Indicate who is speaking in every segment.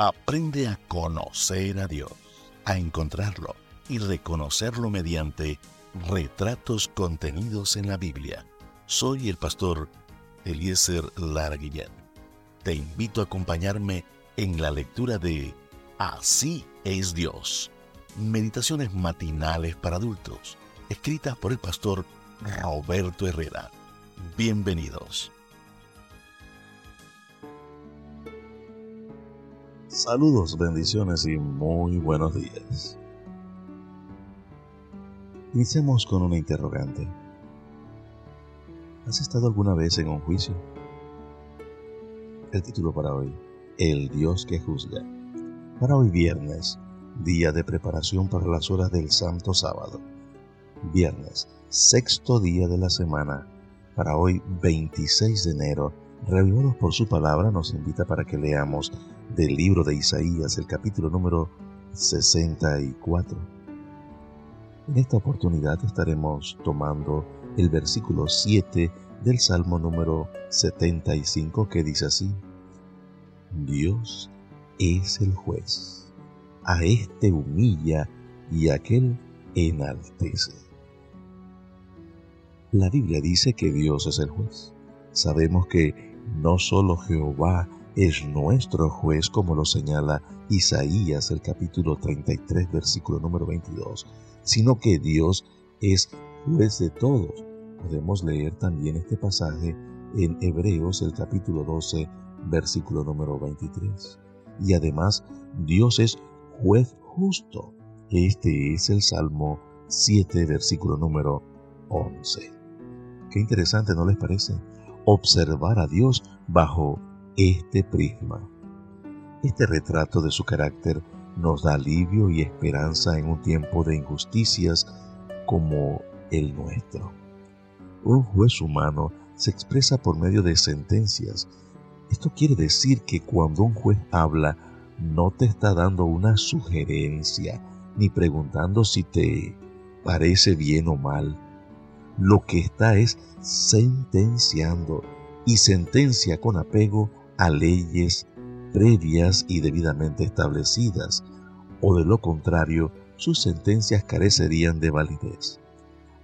Speaker 1: Aprende a conocer a Dios, a encontrarlo y reconocerlo mediante retratos contenidos en la Biblia. Soy el pastor Eliezer Lara Guillén. Te invito a acompañarme en la lectura de Así es Dios. Meditaciones matinales para adultos, escritas por el pastor Roberto Herrera. Bienvenidos.
Speaker 2: Saludos, bendiciones y muy buenos días. Iniciemos con una interrogante. ¿Has estado alguna vez en un juicio? El título para hoy, El Dios que juzga. Para hoy viernes, día de preparación para las horas del Santo Sábado. Viernes, sexto día de la semana. Para hoy, 26 de enero, Reavivados por su palabra nos invita para que leamos del libro de Isaías, el capítulo número 64. En esta oportunidad estaremos tomando el versículo 7 del Salmo número 75 que dice así, Dios es el juez, a este humilla y a aquel enaltece. La Biblia dice que Dios es el juez. Sabemos que no solo Jehová es nuestro juez, como lo señala Isaías el capítulo 33, versículo número 22, sino que Dios es juez de todos. Podemos leer también este pasaje en Hebreos el capítulo 12, versículo número 23. Y además, Dios es juez justo. Este es el Salmo 7, versículo número 11. Qué interesante, ¿no les parece? observar a Dios bajo este prisma. Este retrato de su carácter nos da alivio y esperanza en un tiempo de injusticias como el nuestro. Un juez humano se expresa por medio de sentencias. Esto quiere decir que cuando un juez habla, no te está dando una sugerencia, ni preguntando si te parece bien o mal lo que está es sentenciando y sentencia con apego a leyes previas y debidamente establecidas, o de lo contrario, sus sentencias carecerían de validez.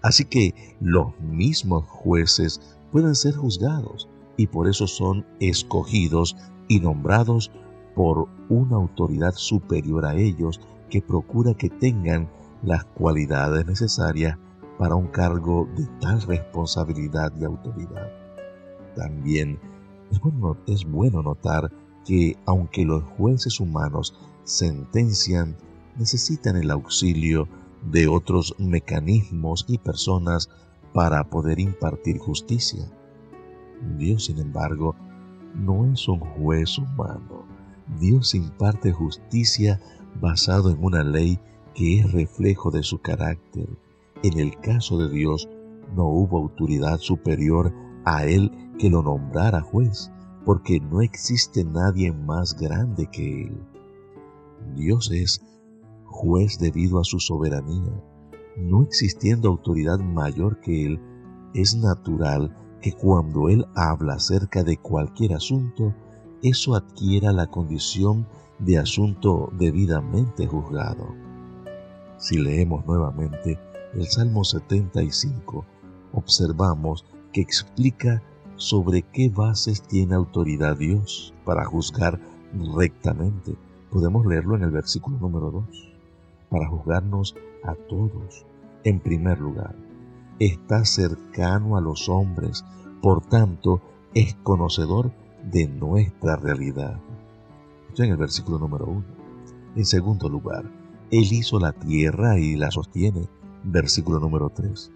Speaker 2: Así que los mismos jueces pueden ser juzgados y por eso son escogidos y nombrados por una autoridad superior a ellos que procura que tengan las cualidades necesarias para un cargo de tal responsabilidad y autoridad. También es bueno, es bueno notar que aunque los jueces humanos sentencian, necesitan el auxilio de otros mecanismos y personas para poder impartir justicia. Dios, sin embargo, no es un juez humano. Dios imparte justicia basado en una ley que es reflejo de su carácter, en el caso de Dios, no hubo autoridad superior a Él que lo nombrara juez, porque no existe nadie más grande que Él. Dios es juez debido a su soberanía. No existiendo autoridad mayor que Él, es natural que cuando Él habla acerca de cualquier asunto, eso adquiera la condición de asunto debidamente juzgado. Si leemos nuevamente el Salmo 75 observamos que explica sobre qué bases tiene autoridad Dios para juzgar rectamente. Podemos leerlo en el versículo número 2. Para juzgarnos a todos. En primer lugar, está cercano a los hombres, por tanto, es conocedor de nuestra realidad. Esto en el versículo número 1. En segundo lugar, Él hizo la tierra y la sostiene versículo número 3.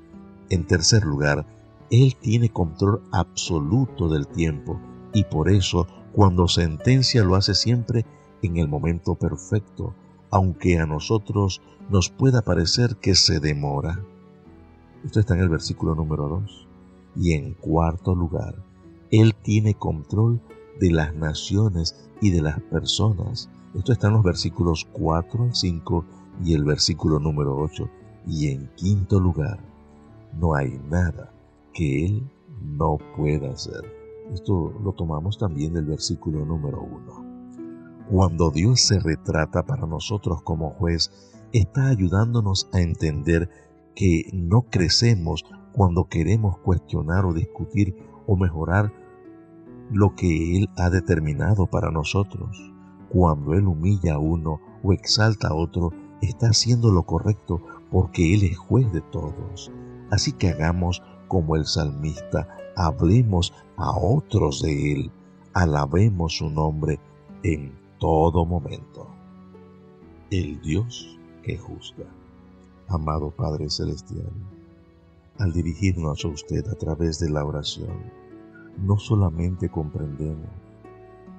Speaker 2: En tercer lugar, Él tiene control absoluto del tiempo y por eso cuando sentencia lo hace siempre en el momento perfecto, aunque a nosotros nos pueda parecer que se demora. Esto está en el versículo número 2. Y en cuarto lugar, Él tiene control de las naciones y de las personas. Esto está en los versículos 4 al 5 y el versículo número 8. Y en quinto lugar, no hay nada que Él no pueda hacer. Esto lo tomamos también del versículo número uno. Cuando Dios se retrata para nosotros como juez, está ayudándonos a entender que no crecemos cuando queremos cuestionar o discutir o mejorar lo que Él ha determinado para nosotros. Cuando Él humilla a uno o exalta a otro, está haciendo lo correcto porque Él es juez de todos. Así que hagamos como el salmista, hablemos a otros de Él, alabemos su nombre en todo momento. El Dios que juzga. Amado Padre Celestial, al dirigirnos a usted a través de la oración, no solamente comprendemos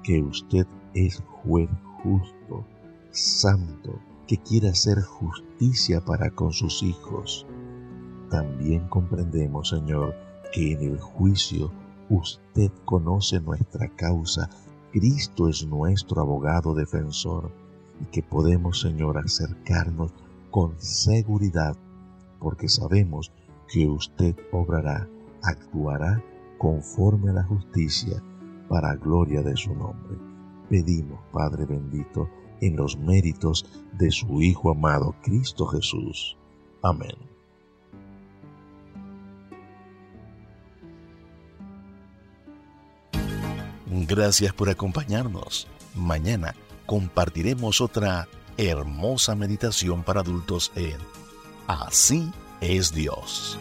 Speaker 2: que usted es juez justo, santo, que quiere hacer justicia para con sus hijos, también comprendemos, Señor, que en el juicio usted conoce nuestra causa, Cristo es nuestro abogado defensor y que podemos, Señor, acercarnos con seguridad porque sabemos que usted obrará, actuará conforme a la justicia para gloria de su nombre. Pedimos, Padre bendito, en los méritos de su Hijo amado, Cristo Jesús. Amén.
Speaker 1: Gracias por acompañarnos. Mañana compartiremos otra hermosa meditación para adultos en Así es Dios.